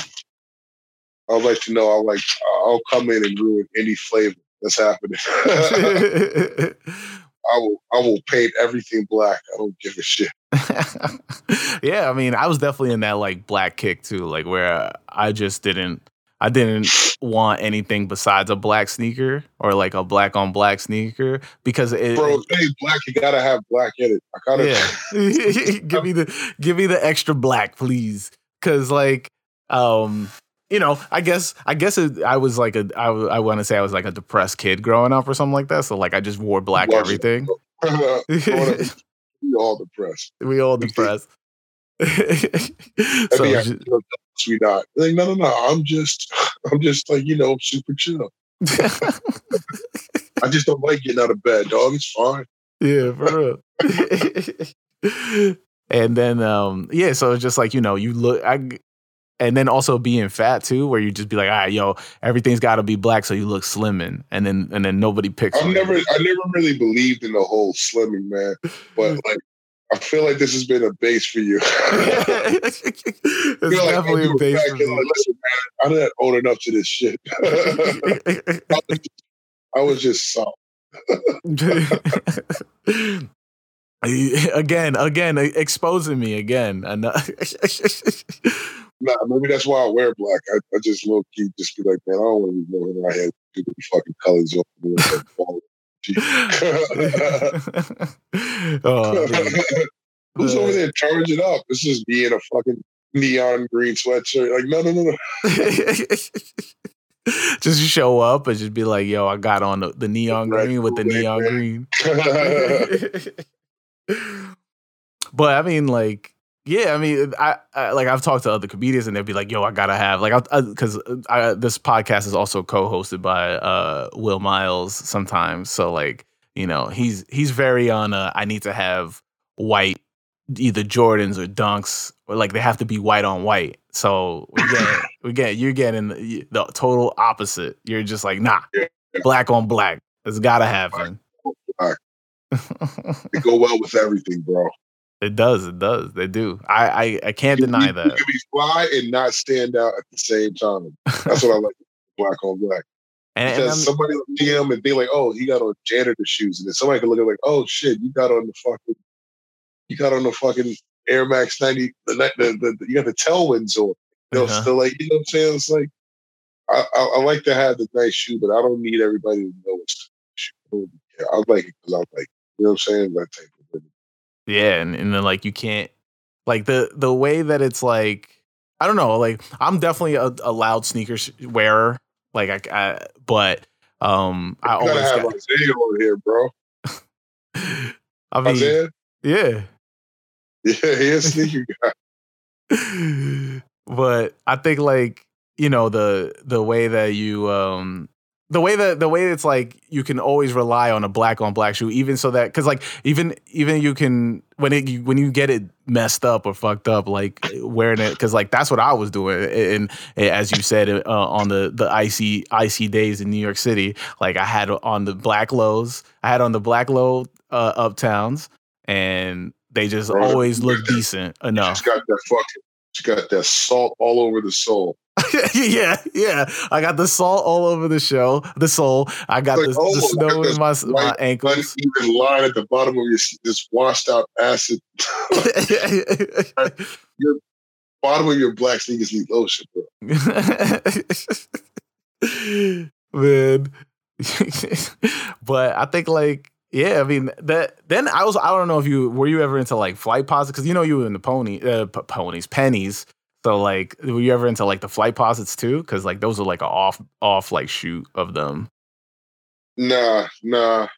I'd like to know. I'll like I'll come in and ruin any flavor that's happening. I will I will paint everything black. I don't give a shit. yeah, I mean, I was definitely in that like black kick too, like where I just didn't, I didn't want anything besides a black sneaker or like a black on black sneaker because it, Bro, if ain't black, you gotta have black in it. I gotta yeah, give me the give me the extra black, please, because like, um, you know, I guess I guess it, I was like a I, I want to say I was like a depressed kid growing up or something like that, so like I just wore black Was. everything. we all depressed. we all depressed. so I mean, ju- you know, we not. Like, no, no, no. I'm just, I'm just like you know, super chill. I just don't like getting out of bed, dog. It's fine. yeah, for real. and then um yeah, so it's just like, you know, you look I and then also being fat too, where you just be like, all right, yo, everything's gotta be black so you look slimming. And then and then nobody picks you. never, I never really believed in the whole slimming, man. But like, I feel like this has been a base for you. it's I feel like definitely a base back for me. like, Listen, man, I'm not old enough to this shit. I was just soft. again, again, exposing me again. Uh, Nah, maybe that's why I wear black. I, I just low key just be like, man, I don't want to be moving my head fucking colors on oh. Who's over there charging up? This is me in a fucking neon green sweatshirt. Like, no, no, no, no. just show up and just be like, yo, I got on the, the neon right, green with the neon green. but I mean, like, yeah, I mean, I, I, like I've talked to other comedians and they'd be like, "Yo, I gotta have like," because this podcast is also co-hosted by uh, Will Miles sometimes. So like, you know, he's he's very on. Uh, I need to have white, either Jordans or Dunks, or like they have to be white on white. So we get we get you're getting the, the, total opposite. You're just like, nah, black on black. It's gotta happen. Black. they go well with everything, bro. It does. It does. They do. I I, I can't deny that. You can be fly and not stand out at the same time. That's what I like. Black on black. And, because and somebody will see him and be like, "Oh, he got on janitor shoes," and then somebody can look at like, "Oh shit, you got on the fucking, you got on the fucking Air Max ninety, the, the, the, you got the tailwinds on." They'll uh-huh. still like, you know what I'm saying? It's like, I, I, I, like to have the nice shoe, but I don't need everybody to know it's shoe. I like it because I like, you know what I'm saying? That type yeah, and, and then like you can't like the the way that it's like I don't know, like I'm definitely a, a loud sneakers wearer. Like I, I but um I always have got, Isaiah over here, bro. I mean, Isaiah? yeah. Yeah, he is sneaker guy. but I think like, you know, the the way that you um the way that the way it's like you can always rely on a black on black shoe even so that because like even even you can when it you, when you get it messed up or fucked up like wearing it because like that's what i was doing and, and as you said uh, on the the icy icy days in new york city like i had on the black lows i had on the black low uh, uptowns and they just Bro, always look decent enough. just got that fucking she got that salt all over the sole yeah, yeah. I got the salt all over the show, the sole. I got like, the, oh, the, snow in my, my ankles. Even line at the bottom of your this washed out acid. your bottom of your black sneakers need lotion, bro. Man, but I think like yeah, I mean that. Then I was I don't know if you were you ever into like Flightposite because you know you were in the pony uh, p- ponies pennies so like, were you ever into like the Flightposites too? Because like those are like a off off like shoot of them. Nah, nah.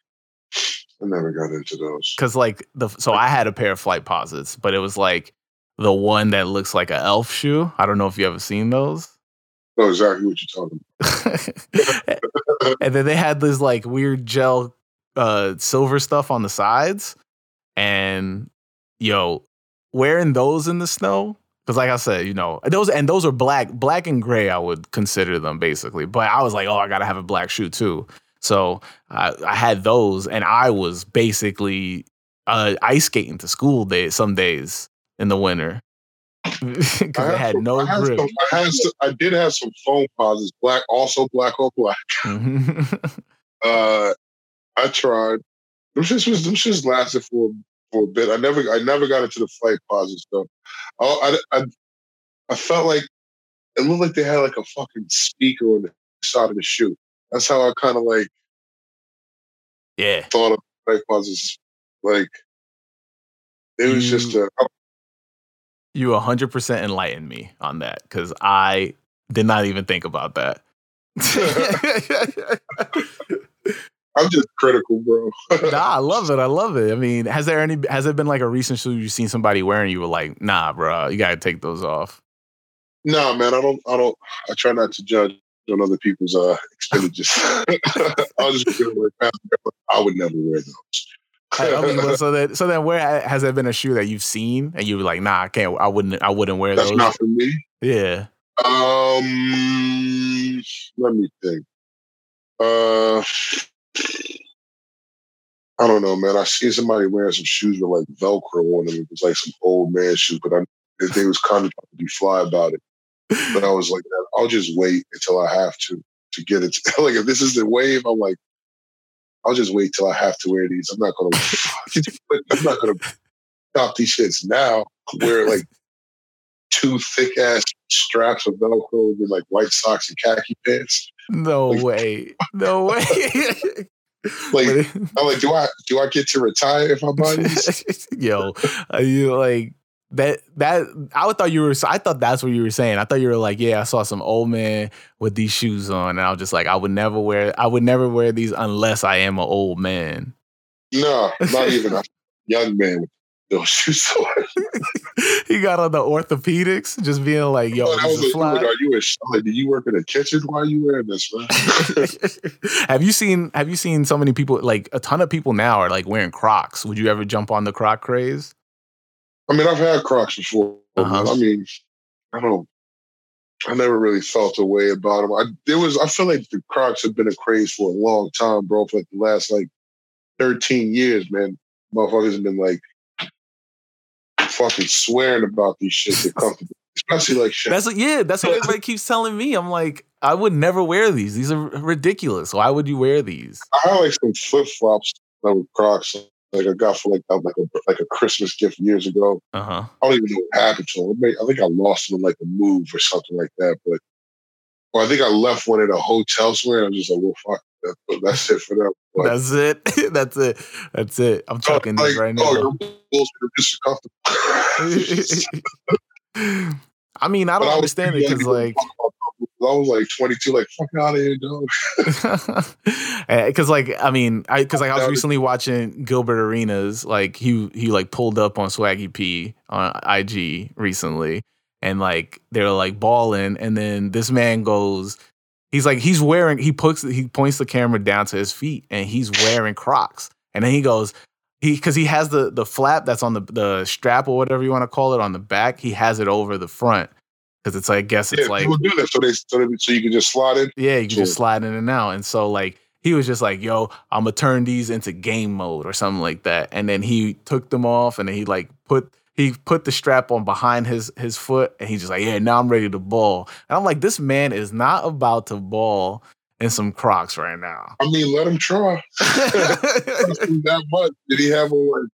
I never got into those. Cause like the so I had a pair of Flightposites, but it was like the one that looks like an elf shoe. I don't know if you ever seen those. Know exactly what you're talking about. and then they had this like weird gel uh silver stuff on the sides. And yo, wearing those in the snow because, like I said, you know, those and those are black, black and gray. I would consider them basically. But I was like, oh, I gotta have a black shoe too. So I, I had those, and I was basically uh, ice skating to school day some days in the winter because I, had no I grip. Some, I, had some, I did have some foam posits, black, also black on black. Mm-hmm. uh, I tried. Them shits was them shits lasted for for a bit. I never I never got into the flight posit stuff. I, I, I felt like it looked like they had like a fucking speaker on the side of the shoe. That's how I kind of like yeah thought of Flightposites. Like it was you, just a. You 100% enlightened me on that because I did not even think about that. I'm just critical, bro. nah, I love it. I love it. I mean, has there any has there been like a recent shoe you've seen somebody wearing you were like, nah, bro, you gotta take those off? Nah, man, I don't I don't I try not to judge on other people's uh expenditures. I'll just I would never wear those. I so that so then where has there been a shoe that you've seen and you were like, nah, I can't I wouldn't I wouldn't wear That's those? not for me. Yeah. Um let me think. Uh I don't know, man. I see somebody wearing some shoes with like Velcro on them. It was like some old man shoes, but I, they was kind of trying to be fly about it. But I was like, I'll just wait until I have to to get it. like if this is the wave, I'm like, I'll just wait till I have to wear these. I'm not gonna. I'm not gonna stop these shits now. Wear like two thick ass straps of Velcro with like white socks and khaki pants. No like, way. No way. Like I'm like, do I do I get to retire if I buy these? Yo, are you like that? That I thought you were. I thought that's what you were saying. I thought you were like, yeah, I saw some old man with these shoes on, and I was just like, I would never wear. I would never wear these unless I am an old man. No, not even a young man with those shoes on. he got on the orthopedics, just being like, "Yo, Oh, this was is a, fly." are you a, like, did you work in a kitchen while you wearing this, man? have you seen Have you seen so many people? Like a ton of people now are like wearing Crocs. Would you ever jump on the Croc craze? I mean, I've had Crocs before. Uh-huh. I mean, I don't. I never really felt a way about them. I there was. I feel like the Crocs have been a craze for a long time, bro. For like the last like thirteen years, man. Motherfuckers have been like fucking swearing about these shit. They're comfortable, especially like shit. That's yeah. That's what everybody keeps telling me. I'm like, I would never wear these. These are ridiculous. Why would you wear these? I had like some flip flops that were Crocs. Like I got for like uh, like a like a Christmas gift years ago. Uh huh. I don't even know what happened to them. I think I lost them in like a move or something like that. But or I think I left one at a hotel somewhere. I'm just like, well, fuck that. That's it for them. But, That's it. That's it. That's it. I'm oh, talking like, this right oh, now. your balls are just comfortable. I mean, I don't was understand it because like. I was like 22, like fuck out of here, dog. Eh, because like i mean i because like i was was- recently watching gilbert arenas like he he like pulled up on swaggy p on ig recently and like they're like balling and then this man goes he's like he's wearing he puts he points the camera down to his feet and he's wearing crocs and then he goes he because he has the the flap that's on the the strap or whatever you want to call it on the back he has it over the front because it's like i guess it's yeah, like people do that so they so, they, so you can just slide in. yeah, you can just Sure. slide in and out. And so like he was just like, yo, I'm gonna turn these into game mode or something like that. And then he took them off and then he like put he put the strap on behind his his foot and he's just like, yeah, now I'm ready to ball. And I'm like, this man is not about to ball in some Crocs right now. I mean, let him try. that much. Did he have on like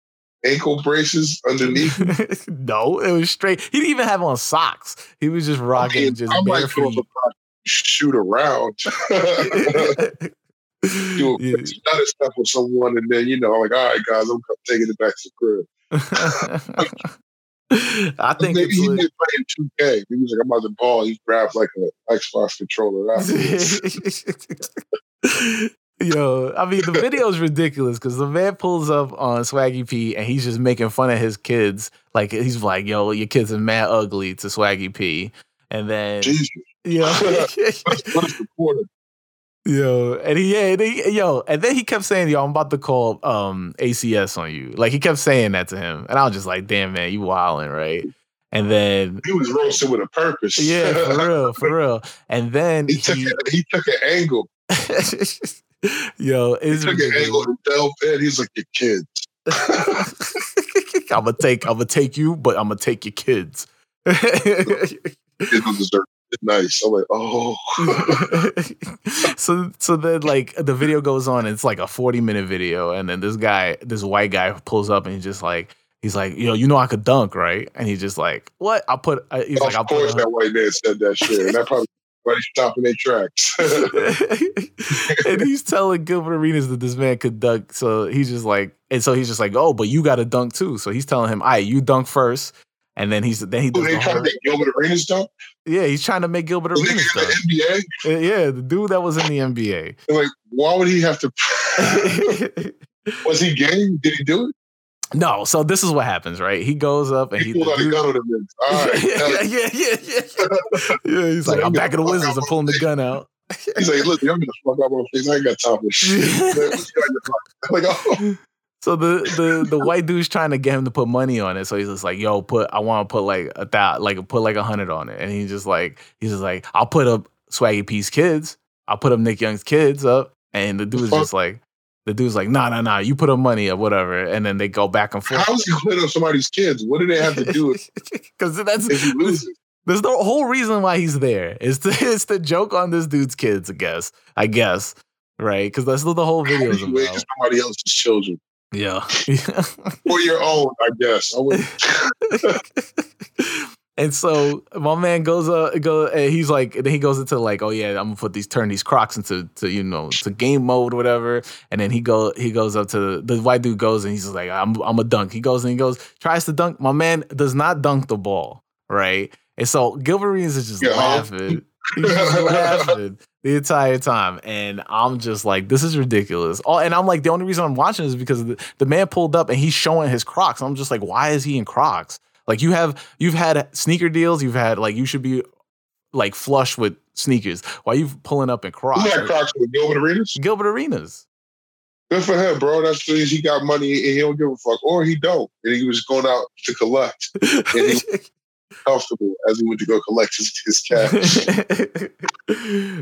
ankle braces underneath? no, it was straight. He didn't even have on socks. He was just I rocking mean, just I bare might throw feet. the shoot around. do a Yeah. stutter step with someone, and then you know, like, all right, guys, I'm taking it back to the crib. I think Maybe it's he playing 2K. He was like, I'm about to ball. He grabbed like an Xbox controller. Yo, I mean, the video is ridiculous because the man pulls up on Swaggy P and he's just making fun of his kids. Like, he's like, yo, your kids are mad ugly to Swaggy P. And then, Jesus, yo, what is the quarter? Yo, and he, yeah, and he, yo, and then he kept saying, yo, I'm about to call um ACS on you. Like, he kept saying that to him. And I was just like, damn, man, you wilding, right? And then, He was roasting with a purpose. yeah, for real, for real. And then he took he, a, he took an angle. yo, He it's took an angle and delved in. He's like, your kids. I'm gonna take I'm gonna take you, but I'm gonna take your kids. Kids don't deserve. Nice. I'm like, oh. so so then like the video goes on, it's like a 40 minute video, and then this guy, this white guy pulls up and he's just like he's like, yo, you know I could dunk, right? And he's just like, what? I'll put he's of like, I course, put that white man said that shit. And that probably everybody stopping their tracks. and he's telling Gilbert Arenas that this man could dunk. So he's just like, and so he's just like, oh, but you got to dunk too. So he's telling him, all right, you dunk first. And then he's then he Who they the to make Gilbert Arenas dunk? Yeah he's trying to make Gilbert Arenas the NBA? Yeah, the dude that was in the NBA. Like, why would he have to? Was he game? Did he do it? no, so this is what happens, right? He goes up and He he, pulled out a the gun on him. right. yeah, yeah, yeah, yeah, yeah. He's like, I'm back at the Wizards. I'm pulling the gun out. He's like, look, I'm gonna fuck up on face. I ain't got time for shit. Man, what you got in your pocket? like, oh, So the the the white dude's trying to get him to put money on it. So he's just like, "Yo, put I want to put like a thou like put like a hundred on it." And he's just like, he's just like, "I'll put up Swaggy P's kids. I'll put up Nick Young's kids up." And the dude's just like, the dude's like, "Nah, nah, nah. You put up money or whatever." And then they go back and forth. how's he playing on somebody's kids? What do they have to do Because that's if he loses? there's the whole reason why he's there is to it's to joke on this dude's kids. I guess. I guess. Right? Because that's what the whole video is about. somebody else's children Yeah. or your own? I guess. I. And so my man goes uh go and he's like then he goes into like oh yeah I'm gonna put these turn these Crocs into to you know to game mode or whatever and then he go he goes up to the, the white dude goes and he's like I'm I'm a dunk he goes and he goes tries to dunk my man does not dunk the ball right and so Gilbert Arenas is just yeah. laughing he's just laughing the entire time and I'm just like this is ridiculous oh and I'm like the only reason I'm watching is because the, the man pulled up and he's showing his Crocs I'm just like why is he in Crocs like you have you've had sneaker deals, you've had like you should be like flush with sneakers. Why are you pulling up in Crocs? You had Crocs with Gilbert Arenas. Gilbert Arenas. Good for him, bro. That's he got money and he don't give a fuck, or he don't, and he was going out to collect. And he comfortable as he went to go collect his, his cash.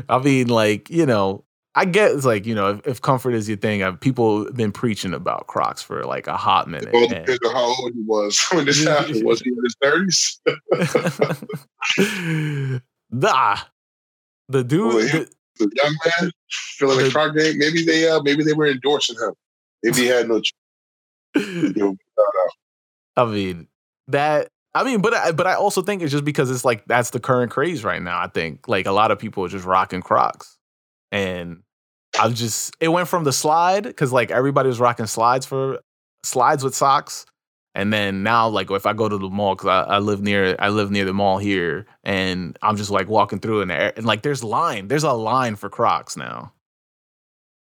I mean, like you know, I get it's like you know if, if comfort is your thing, I've, people been preaching about Crocs for like a hot minute. Well, depends on how old he was when this happened. Was he in his thirties? nah, the dude, well, the, the, young man feeling the, a Croc game. Maybe they, uh, maybe they were endorsing him. Maybe he had no. choice. I mean that. I mean, but I, but I also think it's just because it's like that's the current craze right now. I think like a lot of people are just rocking Crocs, and I was just it went from the slide because like everybody was rocking slides for slides with socks, and then now like if I go to the mall because I, I, live near I live near the mall here, and I'm just like walking through and, and like there's line there's a line for Crocs now.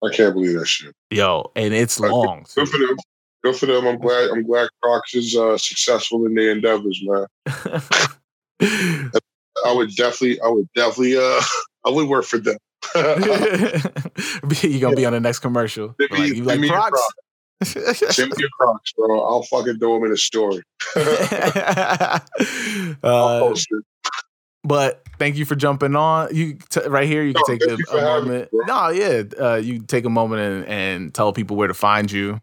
I can't believe that shit. Yo, and it's long. Good for them. Good for them. I'm glad. I'm glad Crocs is uh, successful in their endeavors, man. I would definitely. I would definitely. Uh, I would work for them. You're gonna be on the next commercial. Like, you like Crocs? Crocs. Send me your Crocs, bro. I'll fucking throw them in a story. uh, but thank you for jumping on. You t- right here. You can take a, a moment. Me, no, yeah. Uh, you take a moment and, and tell people where to find you.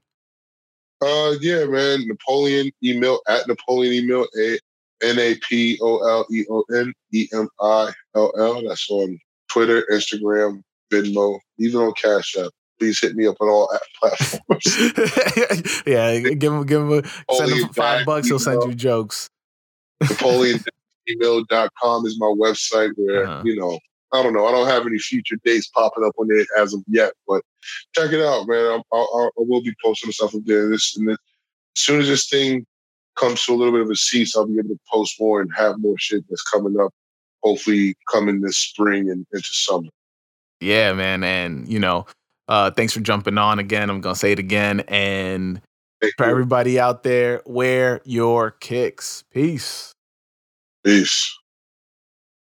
Uh, yeah, man. Napoleon Emill at Napoleon Emill a N A P O L E O N E M I L L. That's on Twitter, Instagram, Venmo, even on Cash App. Please hit me up on all platforms. yeah, give him, give him, a, send him five bucks. He'll send you jokes. NapoleonEmill.com is my website where, uh-huh. you know, I don't know. I don't have any future dates popping up on it as of yet, but check it out, man. I, I, I will be posting stuff up there. This, and this, as soon as this thing comes to a little bit of a cease, I'll be able to post more and have more shit that's coming up hopefully coming this spring and into summer. Yeah, man. And, you know, uh, thanks for jumping on again. I'm to say it again. And Thank for you. everybody out there, wear your kicks. Peace. Peace.